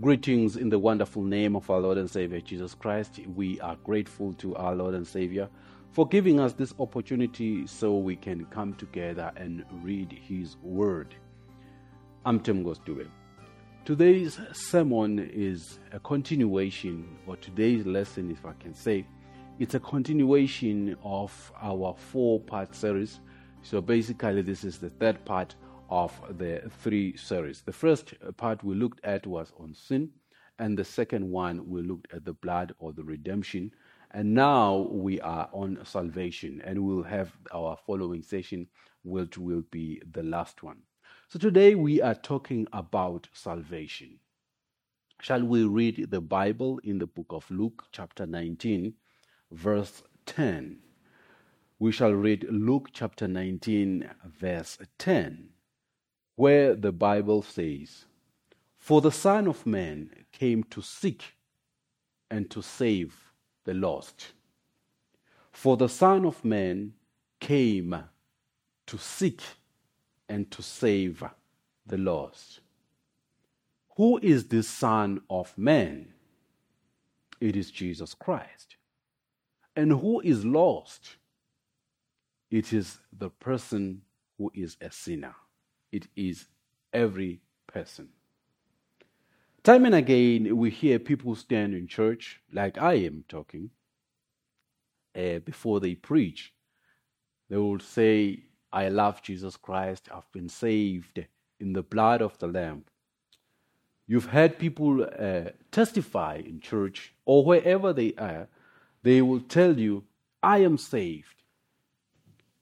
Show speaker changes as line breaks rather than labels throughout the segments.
Greetings in the wonderful name of our Lord and Savior Jesus Christ. We are grateful to our Lord and Savior for giving us this opportunity so we can come together and read His Word. I'm Tim Gostube. Today's sermon is a continuation, or today's lesson, if I can say, it's a continuation of our four part series. So basically, this is the third part of the three series. The first part we looked at was on sin, and the second one we looked at the blood or the redemption. And now we are on salvation, and we'll have our following session, which will be the last one. So today we are talking about salvation. Shall we read the Bible in the book of Luke, chapter 19, verse 10? We shall read Luke chapter 19, verse 10 where the Bible says, For the Son of Man came to seek and to save the lost. For the Son of Man came to seek and to save the lost. Who is this Son of Man? It is Jesus Christ. And who is lost? It is the person who is a sinner it is every person. Time and again, we hear people stand in church, like I am talking, uh, before they preach. They will say, I love Jesus Christ, I've been saved in the blood of the Lamb. You've heard people uh, testify in church or wherever they are, they will tell you, I am saved.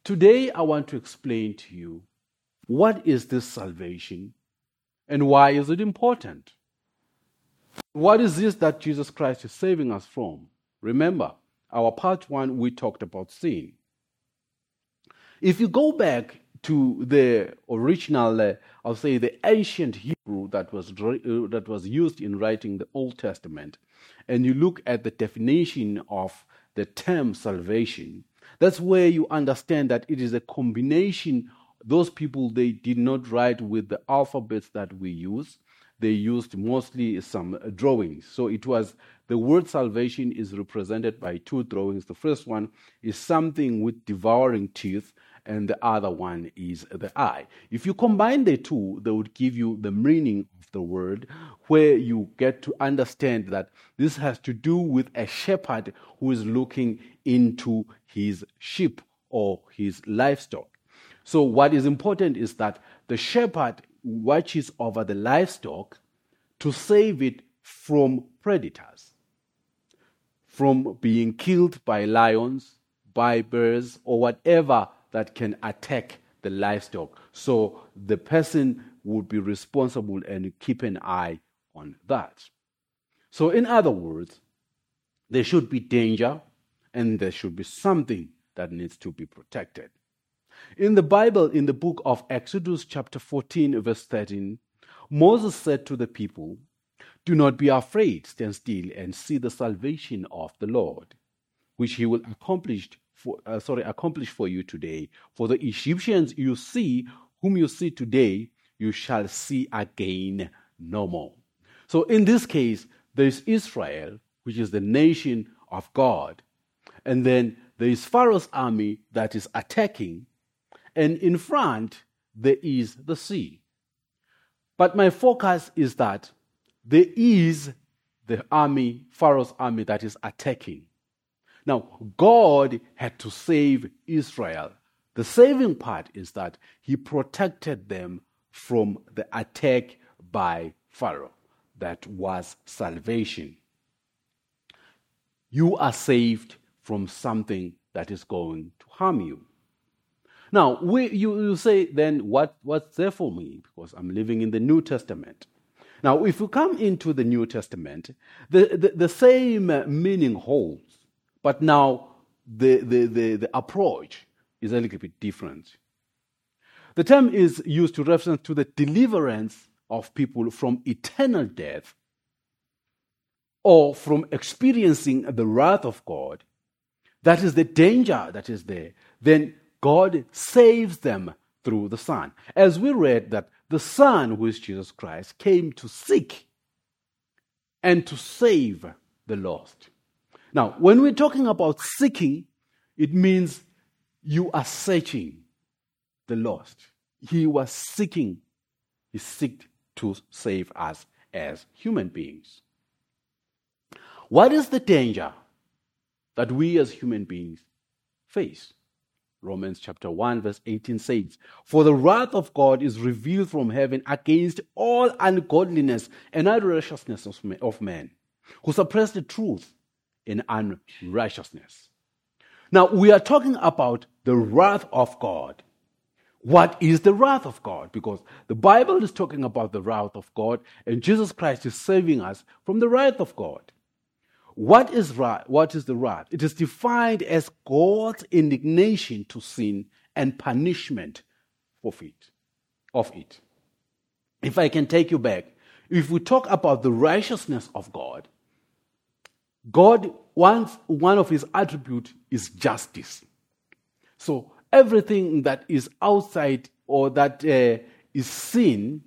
Today, I want to explain to you what is this salvation and why is it important? What is this that Jesus Christ is saving us from? Remember, our part one, we talked about sin. If you go back to the original, uh, I'll say the ancient Hebrew that was, uh, that was used in writing the Old Testament, and you look at the definition of the term salvation, that's where you understand that it is a combination those people they did not write with the alphabets that we use. They used mostly some drawings. So it was the word salvation is represented by two drawings. The first one is something with devouring teeth and the other one is the eye. If you combine the two they would give you the meaning of the word where you get to understand that this has to do with a shepherd who is looking into his sheep or his livestock so, what is important is that the shepherd watches over the livestock to save it from predators, from being killed by lions, by bears, or whatever that can attack the livestock. So, the person would be responsible and keep an eye on that. So, in other words, there should be danger and there should be something that needs to be protected. In the Bible, in the book of Exodus, chapter 14, verse 13, Moses said to the people, Do not be afraid, stand still and see the salvation of the Lord, which he will accomplish for, uh, sorry, accomplish for you today. For the Egyptians you see, whom you see today, you shall see again no more. So in this case, there is Israel, which is the nation of God. And then there is Pharaoh's army that is attacking and in front there is the sea. But my focus is that there is the army, Pharaoh's army, that is attacking. Now, God had to save Israel. The saving part is that He protected them from the attack by Pharaoh. That was salvation. You are saved from something that is going to harm you. Now, we, you, you say, then what, what's there for me? Because I'm living in the New Testament. Now, if you come into the New Testament, the, the, the same meaning holds, but now the, the, the, the approach is a little bit different. The term is used to reference to the deliverance of people from eternal death or from experiencing the wrath of God. That is the danger that is there. Then God saves them through the Son. As we read that the Son, who is Jesus Christ, came to seek and to save the lost. Now, when we're talking about seeking, it means you are searching the lost. He was seeking, he sought to save us as human beings. What is the danger that we as human beings face? Romans chapter 1 verse 18 says, For the wrath of God is revealed from heaven against all ungodliness and unrighteousness of men, who suppress the truth in unrighteousness. Now, we are talking about the wrath of God. What is the wrath of God? Because the Bible is talking about the wrath of God, and Jesus Christ is saving us from the wrath of God. What is wrath? What is the wrath? It is defined as God's indignation to sin and punishment of it. Of it. If I can take you back, if we talk about the righteousness of God, God wants one of his attributes is justice. So everything that is outside or that uh, is sin,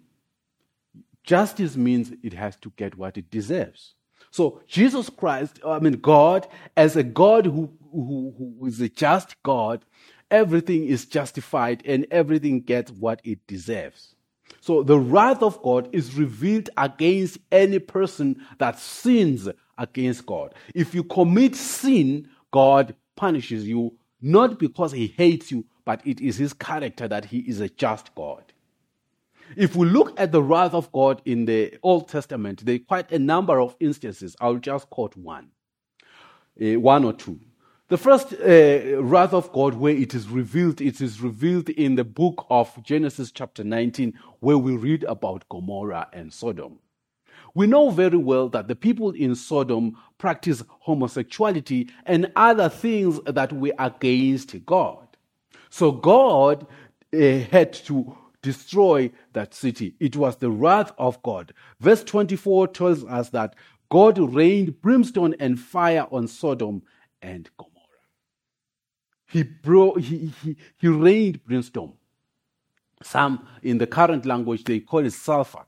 justice means it has to get what it deserves. So Jesus Christ, I mean God, as a God who, who, who is a just God, everything is justified and everything gets what it deserves. So the wrath of God is revealed against any person that sins against God. If you commit sin, God punishes you not because he hates you, but it is his character that he is a just God. If we look at the wrath of God in the Old Testament, there are quite a number of instances. I'll just quote one, uh, one or two. The first uh, wrath of God, where it is revealed, it is revealed in the book of Genesis, chapter 19, where we read about Gomorrah and Sodom. We know very well that the people in Sodom practice homosexuality and other things that were against God. So God uh, had to destroy that city. It was the wrath of God. Verse 24 tells us that God rained brimstone and fire on Sodom and Gomorrah. He, bro- he, he, he rained brimstone. Some in the current language they call it sulfur.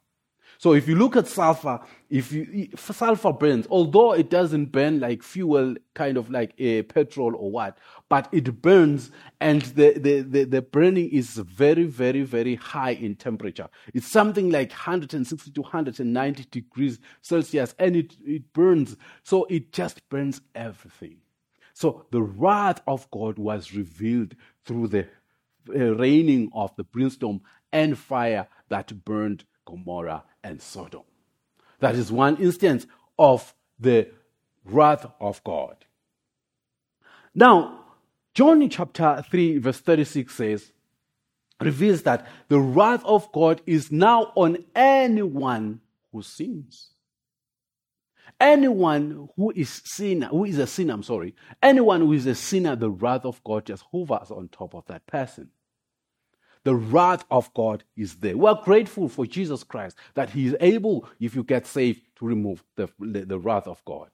So if you look at sulfur, if you sulfur burns, although it doesn't burn like fuel, kind of like a petrol or what, but it burns, and the, the, the, the burning is very, very, very high in temperature. It's something like 160 to 190 degrees Celsius, and it, it burns. So it just burns everything. So the wrath of God was revealed through the uh, raining of the brimstone and fire that burned Gomorrah and Sodom. That is one instance of the wrath of God. Now, John chapter 3, verse 36 says, reveals that the wrath of God is now on anyone who sins. Anyone who is sinner, who is a sinner, I'm sorry, anyone who is a sinner, the wrath of God just hovers on top of that person the wrath of God is there. We're grateful for Jesus Christ that He is able, if you get saved, to remove the, the, the wrath of God.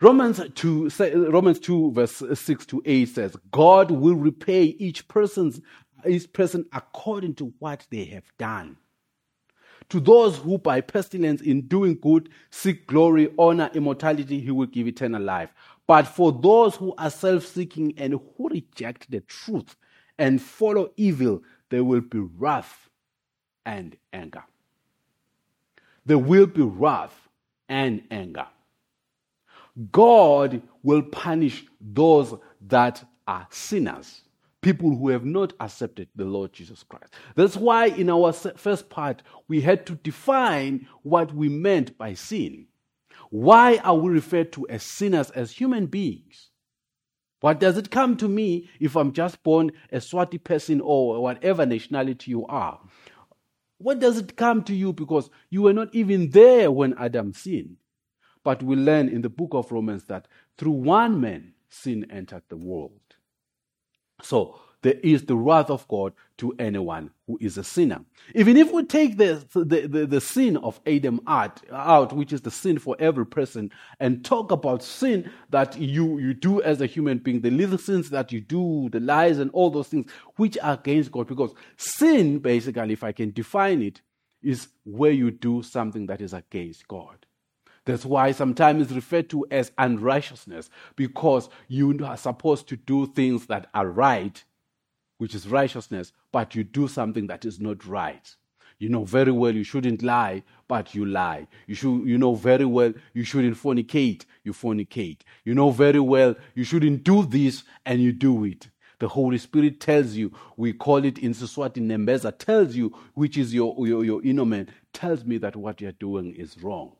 Romans 2, Romans 2, verse 6 to 8 says, God will repay each person's each person according to what they have done. To those who by pestilence in doing good seek glory, honor, immortality, he will give eternal life. But for those who are self seeking and who reject the truth and follow evil, there will be wrath and anger. There will be wrath and anger. God will punish those that are sinners, people who have not accepted the Lord Jesus Christ. That's why in our first part, we had to define what we meant by sin. Why are we referred to as sinners as human beings? What does it come to me if I'm just born a Swati person or whatever nationality you are? What does it come to you because you were not even there when Adam sinned? But we learn in the book of Romans that through one man sin entered the world. So there is the wrath of God to anyone who is a sinner. Even if we take the, the, the, the, sin of Adam out, out, which is the sin for every person, and talk about sin that you, you do as a human being, the little sins that you do, the lies and all those things which are against God, because sin, basically, if I can define it, is where you do something that is against God. That's why sometimes it's referred to as unrighteousness because you are supposed to do things that are right, which is righteousness, but you do something that is not right. You know very well you shouldn't lie, but you lie. You, should, you know very well you shouldn't fornicate, you fornicate. You know very well you shouldn't do this, and you do it. The Holy Spirit tells you, we call it in Siswati Nembeza, tells you, which is your, your, your inner man, tells me that what you're doing is wrong.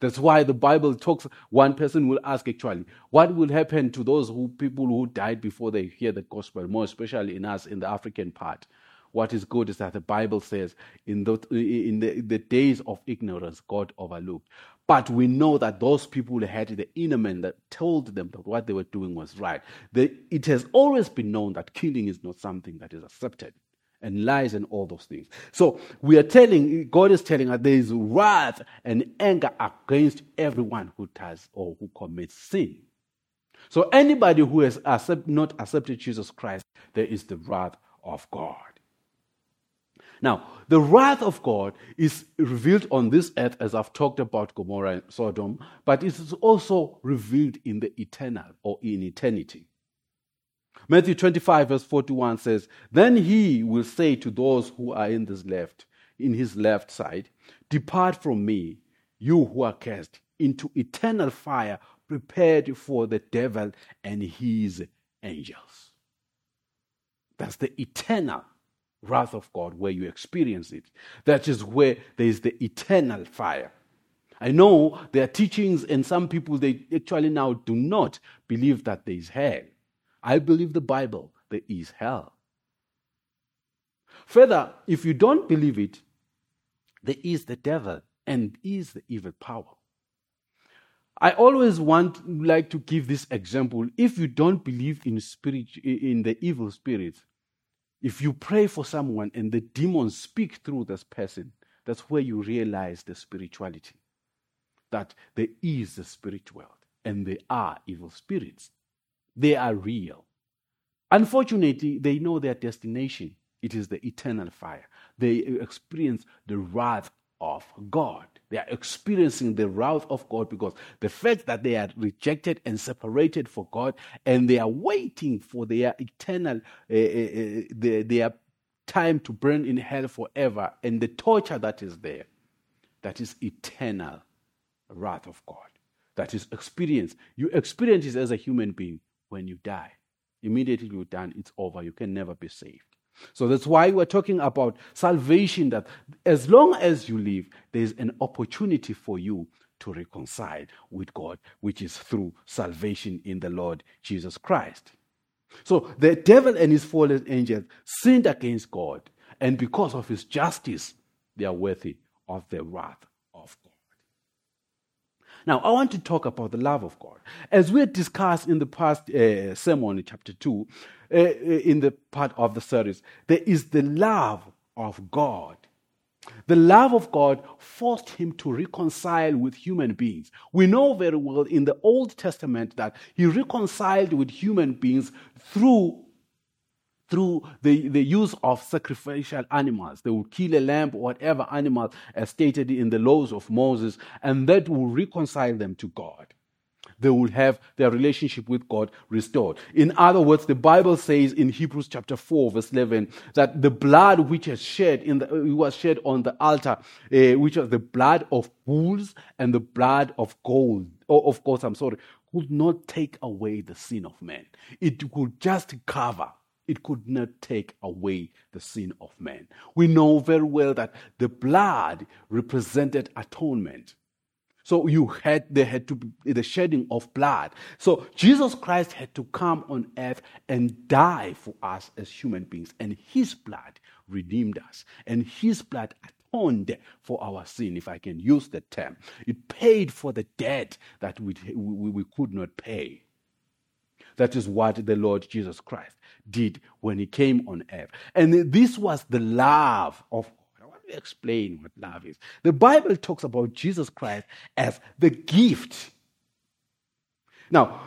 That's why the Bible talks, one person will ask actually, what will happen to those who, people who died before they hear the gospel, more especially in us, in the African part? What is good is that the Bible says in the, in the, the days of ignorance, God overlooked. But we know that those people had the inner man that told them that what they were doing was right. It has always been known that killing is not something that is accepted and lies and all those things. So we are telling, God is telling us there is wrath and anger against everyone who does or who commits sin. So anybody who has accept, not accepted Jesus Christ, there is the wrath of God. Now, the wrath of God is revealed on this earth, as I've talked about Gomorrah and Sodom, but it is also revealed in the eternal or in eternity. Matthew 25, verse 41 says, Then he will say to those who are in this left, in his left side, Depart from me, you who are cast into eternal fire prepared for the devil and his angels. That's the eternal wrath of God where you experience it. That is where there is the eternal fire. I know there are teachings, and some people they actually now do not believe that there is hell. I believe the Bible, there is hell. Further, if you don't believe it, there is the devil and is the evil power. I always want like to give this example. If you don't believe in spirit in the evil spirits, if you pray for someone and the demons speak through this person, that's where you realize the spirituality. That there is a spirit world and there are evil spirits. They are real. Unfortunately, they know their destination. It is the eternal fire. They experience the wrath of God. They are experiencing the wrath of God because the fact that they are rejected and separated for God and they are waiting for their eternal, uh, uh, their, their time to burn in hell forever and the torture that is there. That is eternal wrath of God. That is experience. You experience it as a human being when you die. Immediately you're done, it's over. You can never be saved. So that's why we're talking about salvation that as long as you live, there's an opportunity for you to reconcile with God, which is through salvation in the Lord Jesus Christ. So the devil and his fallen angels sinned against God, and because of his justice, they are worthy of the wrath. Now, I want to talk about the love of God. As we discussed in the past uh, sermon in chapter 2, uh, uh, in the part of the series, there is the love of God. The love of God forced him to reconcile with human beings. We know very well in the Old Testament that he reconciled with human beings through through the, the use of sacrificial animals. They would kill a lamb or whatever animal as stated in the laws of Moses, and that will reconcile them to God. They will have their relationship with God restored. In other words, the Bible says in Hebrews chapter 4, verse 11, that the blood which is shed in the, was shed on the altar, uh, which was the blood of bulls and the blood of gold, or of course, I'm sorry, could not take away the sin of man. It could just cover it could not take away the sin of man. We know very well that the blood represented atonement. So you had there had to be the shedding of blood. So Jesus Christ had to come on earth and die for us as human beings, and His blood redeemed us, and His blood atoned for our sin, if I can use that term. It paid for the debt that we, we, we could not pay. That is what the Lord Jesus Christ did when he came on earth. And this was the love of. I want to explain what love is. The Bible talks about Jesus Christ as the gift. Now,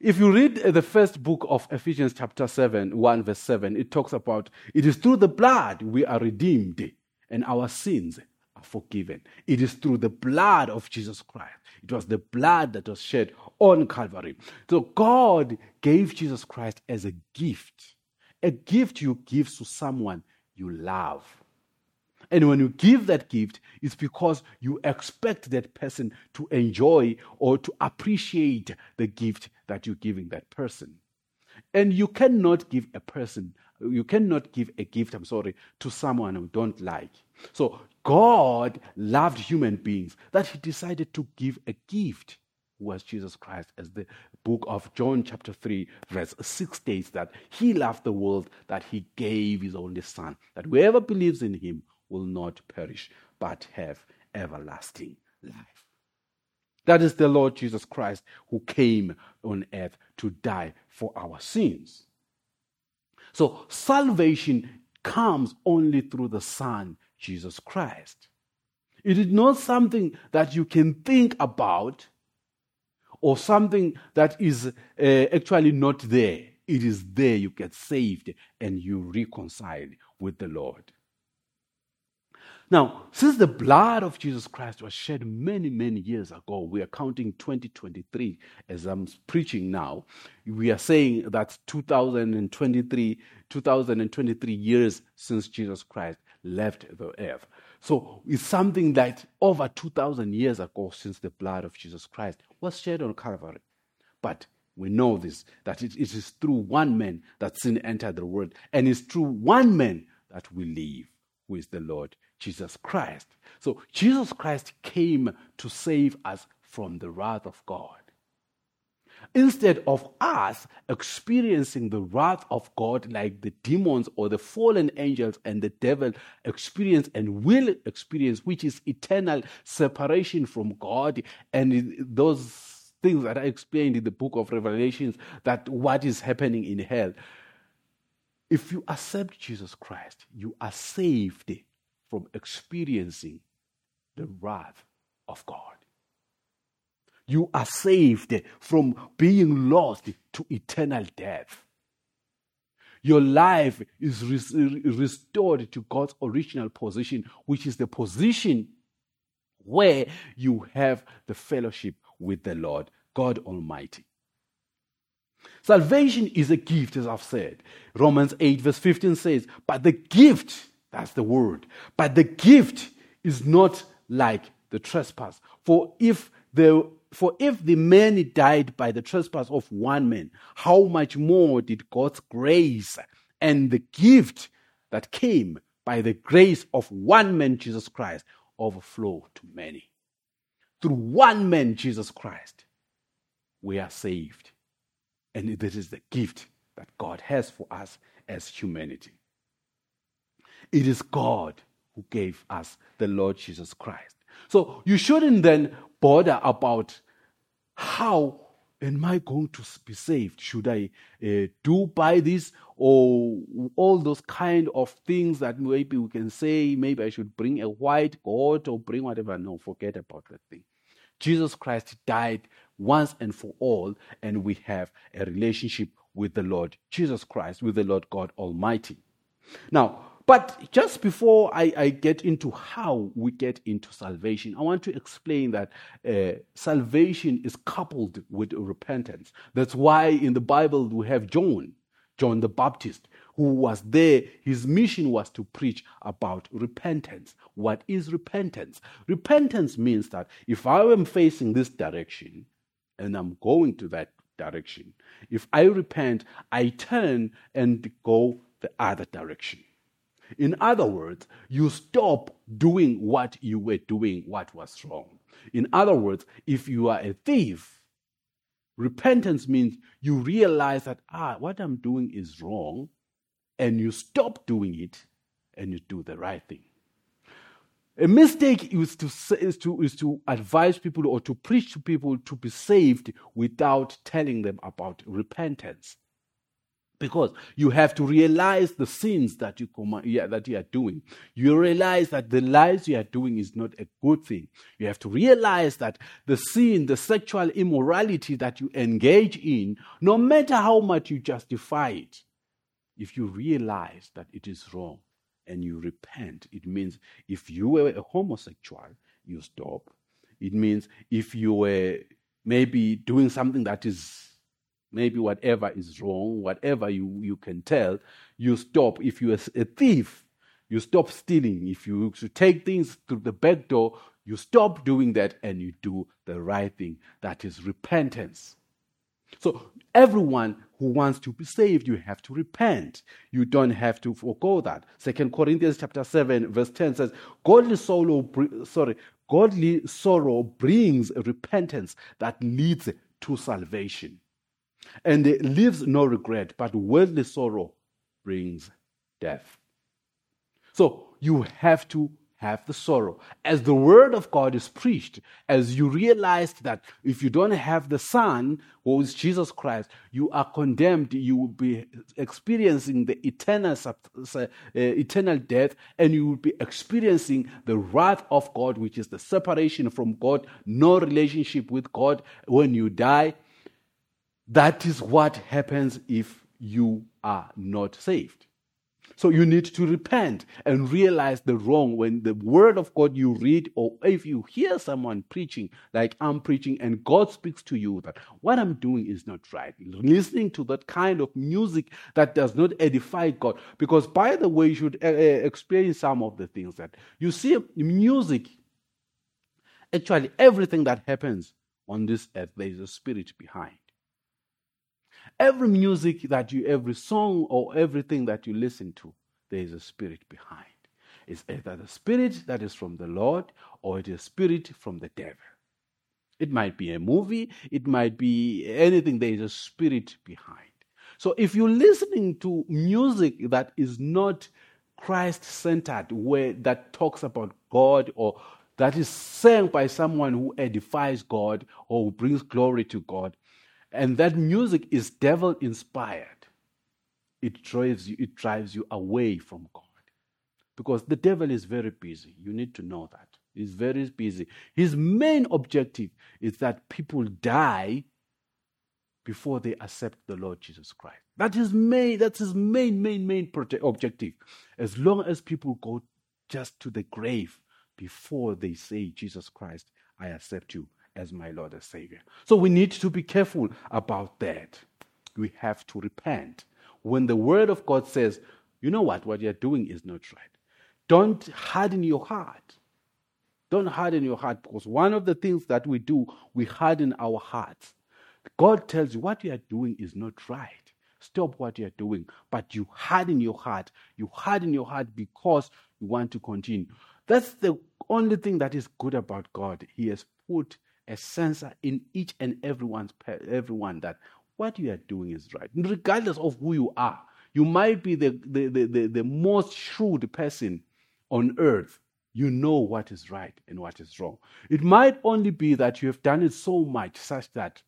if you read the first book of Ephesians, chapter 7, 1 verse 7, it talks about it is through the blood we are redeemed and our sins are forgiven. It is through the blood of Jesus Christ. It was the blood that was shed on Calvary. So God gave Jesus Christ as a gift. A gift you give to someone you love. And when you give that gift, it's because you expect that person to enjoy or to appreciate the gift that you're giving that person. And you cannot give a person, you cannot give a gift, I'm sorry, to someone who don't like. So God loved human beings that he decided to give a gift was Jesus Christ, as the book of John, chapter 3, verse 6 states that he loved the world, that he gave his only Son, that whoever believes in him will not perish, but have everlasting life. That is the Lord Jesus Christ who came on earth to die for our sins. So salvation comes only through the Son, Jesus Christ. It is not something that you can think about or something that is uh, actually not there. It is there you get saved and you reconcile with the Lord. Now, since the blood of Jesus Christ was shed many, many years ago, we are counting 2023 as I'm preaching now. We are saying that 2023, 2023 years since Jesus Christ left the earth. So it's something that over 2,000 years ago, since the blood of Jesus Christ was shed on Calvary. But we know this, that it, it is through one man that sin entered the world, and it's through one man that we live, who is the Lord Jesus Christ. So Jesus Christ came to save us from the wrath of God. Instead of us experiencing the wrath of God like the demons or the fallen angels and the devil experience and will experience, which is eternal separation from God, and those things that I explained in the book of Revelations, that what is happening in hell. If you accept Jesus Christ, you are saved from experiencing the wrath of God. You are saved from being lost to eternal death. Your life is restored to God's original position, which is the position where you have the fellowship with the Lord, God Almighty. Salvation is a gift, as I've said. Romans 8, verse 15 says, But the gift that's the word. But the gift is not like the trespass. For if the for if the many died by the trespass of one man, how much more did God's grace and the gift that came by the grace of one man, Jesus Christ, overflow to many? Through one man, Jesus Christ, we are saved. And this is the gift that God has for us as humanity. It is God who gave us the Lord Jesus Christ. So you shouldn't then bother about how am I going to be saved? Should I uh, do by this or all those kind of things that maybe we can say, maybe I should bring a white goat or bring whatever. No, forget about that thing. Jesus Christ died once and for all, and we have a relationship with the Lord Jesus Christ, with the Lord God Almighty. Now, but just before I, I, get into how we get into salvation, I want to explain that uh, salvation is coupled with repentance. That's why in the Bible we have John, John the Baptist, who was there. His mission was to preach about repentance. What is repentance? Repentance means that if I am facing this direction and I'm going to that direction, if I repent, I turn and go the other direction. In other words, you stop doing what you were doing, what was wrong. In other words, if you are a thief, repentance means you realize that, ah, what I'm doing is wrong, and you stop doing it and you do the right thing. A mistake is to, is, to, is to advise people or to preach to people to be saved without telling them about repentance because you have to realize the sins that you yeah, that you are doing. You realize that the lies you are doing is not a good thing. You have to realize that the sin, the sexual immorality that you engage in, no matter how much you justify it, if you realize that it is wrong, and you repent. It means if you were a homosexual, you stop. It means if you were maybe doing something that is maybe whatever is wrong, whatever you, you can tell, you stop. If you're a thief, you stop stealing. If you take things through the back door, you stop doing that and you do the right thing. That is repentance. So everyone who wants to be saved, you have to repent. You don't have to forego that. Second Corinthians chapter 7, verse 10 says, Godly sorrow, sorry, godly sorrow brings repentance that leads to salvation. And it leaves no regret, but worldly sorrow brings death. So you have to have the sorrow. As the word of God is preached, as you realize that if you don't have the Son, who is Jesus Christ, you are condemned, you will be experiencing the eternal, uh, eternal death, and you will be experiencing the wrath of God, which is the separation from God, no relationship with God when you die. That is what happens if you are not saved. So you need to repent and realize the wrong when the word of God you read, or if you hear someone preaching, like I'm preaching, and God speaks to you that what I'm doing is not right. Listening to that kind of music that does not edify God. Because, by the way, you should uh, explain some of the things that you see music. Actually, everything that happens on this earth, there is a spirit behind. Every music that you, every song or everything that you listen to, there is a spirit behind. It's either the spirit that is from the Lord or it is spirit from the devil. It might be a movie, it might be anything, there is a spirit behind. So if you're listening to music that is not Christ centered, where that talks about God or that is sang by someone who edifies God or who brings glory to God, and that music is devil inspired, it drives you, it drives you away from God. Because the devil is very busy. You need to know that. He's very busy. His main objective is that people die before they accept the Lord Jesus Christ. That is main, that's his main, main, main objective. As long as people go just to the grave before they say, Jesus Christ, I accept you as my Lord and Savior. So we need to be careful about that. We have to repent. When the Word of God says, you know what, what you're doing is not right, don't harden your heart. Don't harden your heart because one of the things that we do, we harden our hearts. God tells you what you are doing is not right. Stop what you are doing. But you harden your heart. You harden your heart because you want to continue. That's the only thing that is good about God. He has put a sensor in each and everyone's everyone that what you are doing is right, regardless of who you are. You might be the, the, the, the, the most shrewd person on earth. You know what is right and what is wrong. It might only be that you have done it so much such that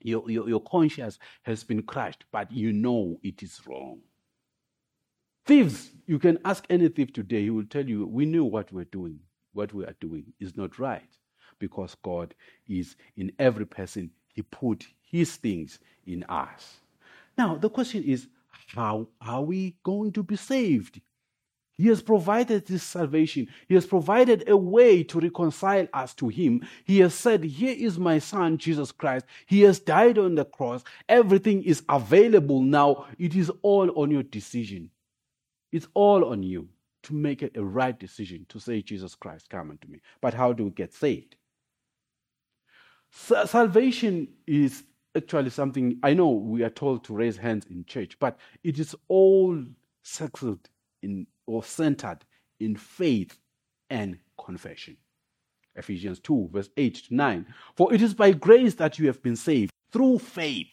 your, your, your conscience has been crushed, but you know it is wrong. Thieves, you can ask any thief today, he will tell you, we knew what we're doing. What we are doing is not right because God is in every person. He put His things in us. Now, the question is how are we going to be saved? He has provided this salvation. He has provided a way to reconcile us to Him. He has said, Here is my Son, Jesus Christ. He has died on the cross. Everything is available now. It is all on your decision. It's all on you to make a right decision to say, Jesus Christ, come unto me. But how do we get saved? Salvation is actually something I know we are told to raise hands in church, but it is all settled in or centered in faith and confession. Ephesians 2, verse 8 to 9. For it is by grace that you have been saved through faith.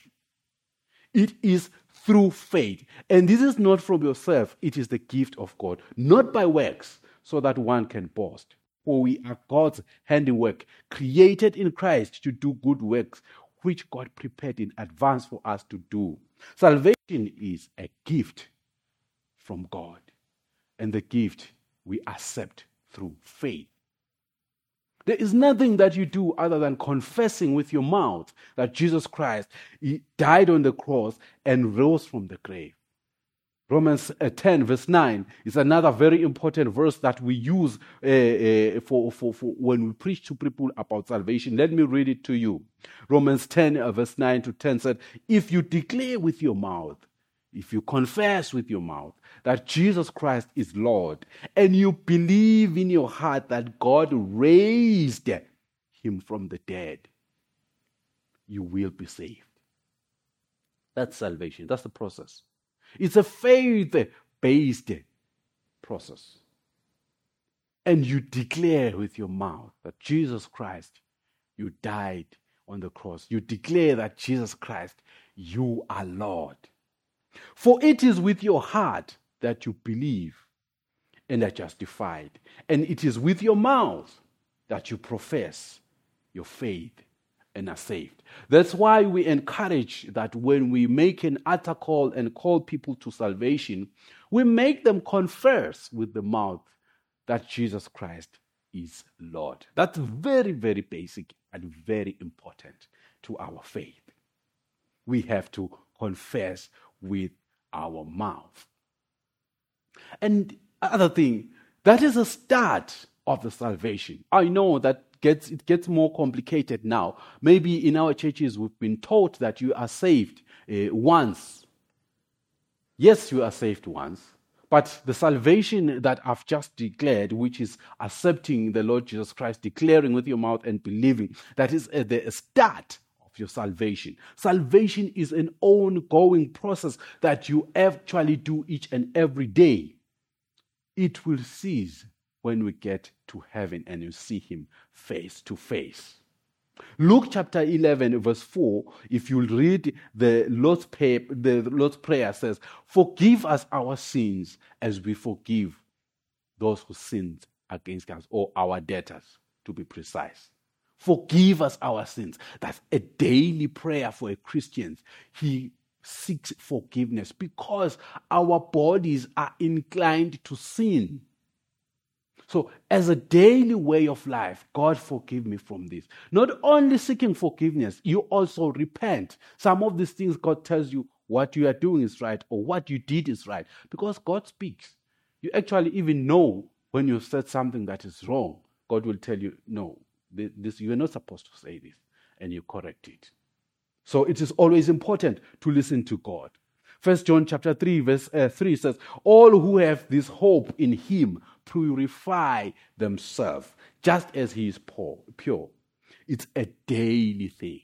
It is through faith. And this is not from yourself, it is the gift of God, not by works, so that one can boast. For we are God's handiwork, created in Christ to do good works, which God prepared in advance for us to do. Salvation is a gift from God, and the gift we accept through faith. There is nothing that you do other than confessing with your mouth that Jesus Christ died on the cross and rose from the grave. Romans uh, 10, verse 9, is another very important verse that we use uh, uh, for, for, for when we preach to people about salvation. Let me read it to you. Romans 10, uh, verse 9 to 10 said, If you declare with your mouth, if you confess with your mouth that Jesus Christ is Lord, and you believe in your heart that God raised him from the dead, you will be saved. That's salvation. That's the process. It's a faith based process. And you declare with your mouth that Jesus Christ, you died on the cross. You declare that Jesus Christ, you are Lord. For it is with your heart that you believe and are justified, and it is with your mouth that you profess your faith and are saved. That's why we encourage that when we make an altar call and call people to salvation, we make them confess with the mouth that Jesus Christ is Lord. That's very, very basic and very important to our faith. We have to confess with our mouth. And other thing, that is a start of the salvation. I know that gets it gets more complicated now. Maybe in our churches we've been taught that you are saved uh, once. Yes, you are saved once, but the salvation that I've just declared, which is accepting the Lord Jesus Christ, declaring with your mouth and believing, that is the start of your salvation. Salvation is an ongoing process that you actually do each and every day. It will cease when we get to heaven and you see him face to face. Luke chapter 11, verse 4, if you read the Lord's, prayer, the Lord's Prayer says, Forgive us our sins as we forgive those who sinned against us, or our debtors, to be precise. Forgive us our sins. That's a daily prayer for a Christian. He seeks forgiveness because our bodies are inclined to sin. So, as a daily way of life, God forgive me from this. Not only seeking forgiveness, you also repent. Some of these things God tells you what you are doing is right or what you did is right because God speaks. You actually even know when you said something that is wrong. God will tell you, no, this, you are not supposed to say this, and you correct it. So it is always important to listen to God. First John chapter 3 verse uh, 3 says, All who have this hope in him purify themselves just as he is pure. It's a daily thing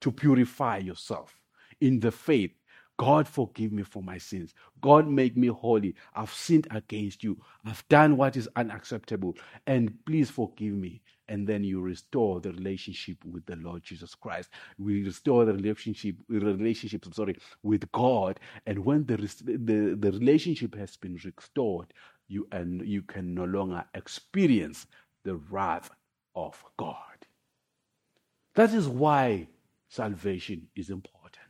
to purify yourself in the faith. God, forgive me for my sins. God, make me holy. I've sinned against you. I've done what is unacceptable. And please forgive me. And then you restore the relationship with the Lord Jesus Christ. We restore the relationship, relationship, I'm sorry, with God. And when the, the, the relationship has been restored, you and you can no longer experience the wrath of God. That is why salvation is important.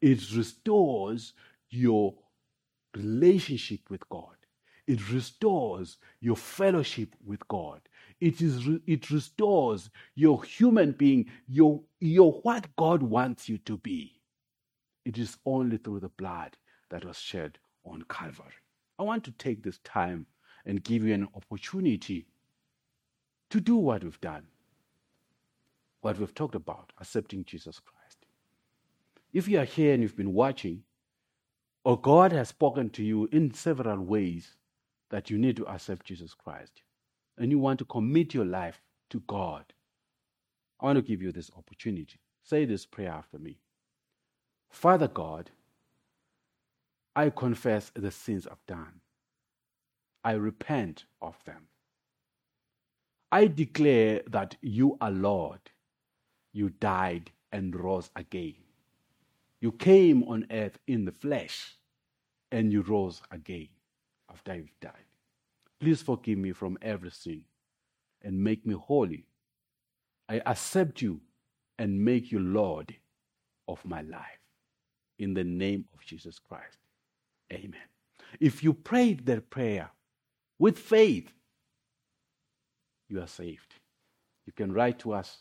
It restores your relationship with God. It restores your fellowship with God. It is it restores your human being, your your what God wants you to be. It is only through the blood that was shed on Calvary. I want to take this time and give you an opportunity to do what we've done, what we've talked about, accepting Jesus Christ. If you are here and you've been watching, or God has spoken to you in several ways that you need to accept Jesus Christ, and you want to commit your life to God, I want to give you this opportunity. Say this prayer after me Father God, I confess the sins I've done. I repent of them. I declare that you are Lord. You died and rose again. You came on earth in the flesh and you rose again after you've died. Please forgive me from every sin and make me holy. I accept you and make you Lord of my life. In the name of Jesus Christ. Amen. If you prayed that prayer with faith, you are saved. You can write to us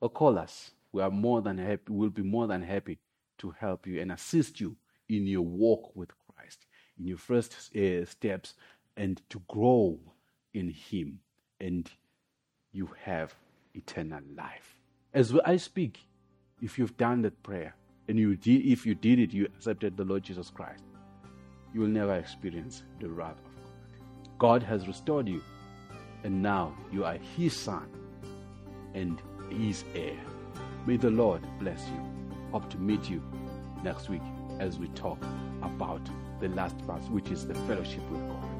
or call us. We are more than happy, we'll be more than happy to help you and assist you in your walk with Christ. in your first uh, steps and to grow in Him, and you have eternal life. As I speak, if you've done that prayer and you did, if you did it, you accepted the Lord Jesus Christ, you will never experience the wrath of God. God has restored you, and now you are His son and His heir. May the Lord bless you. Hope to meet you next week as we talk about the last part, which is the fellowship with God.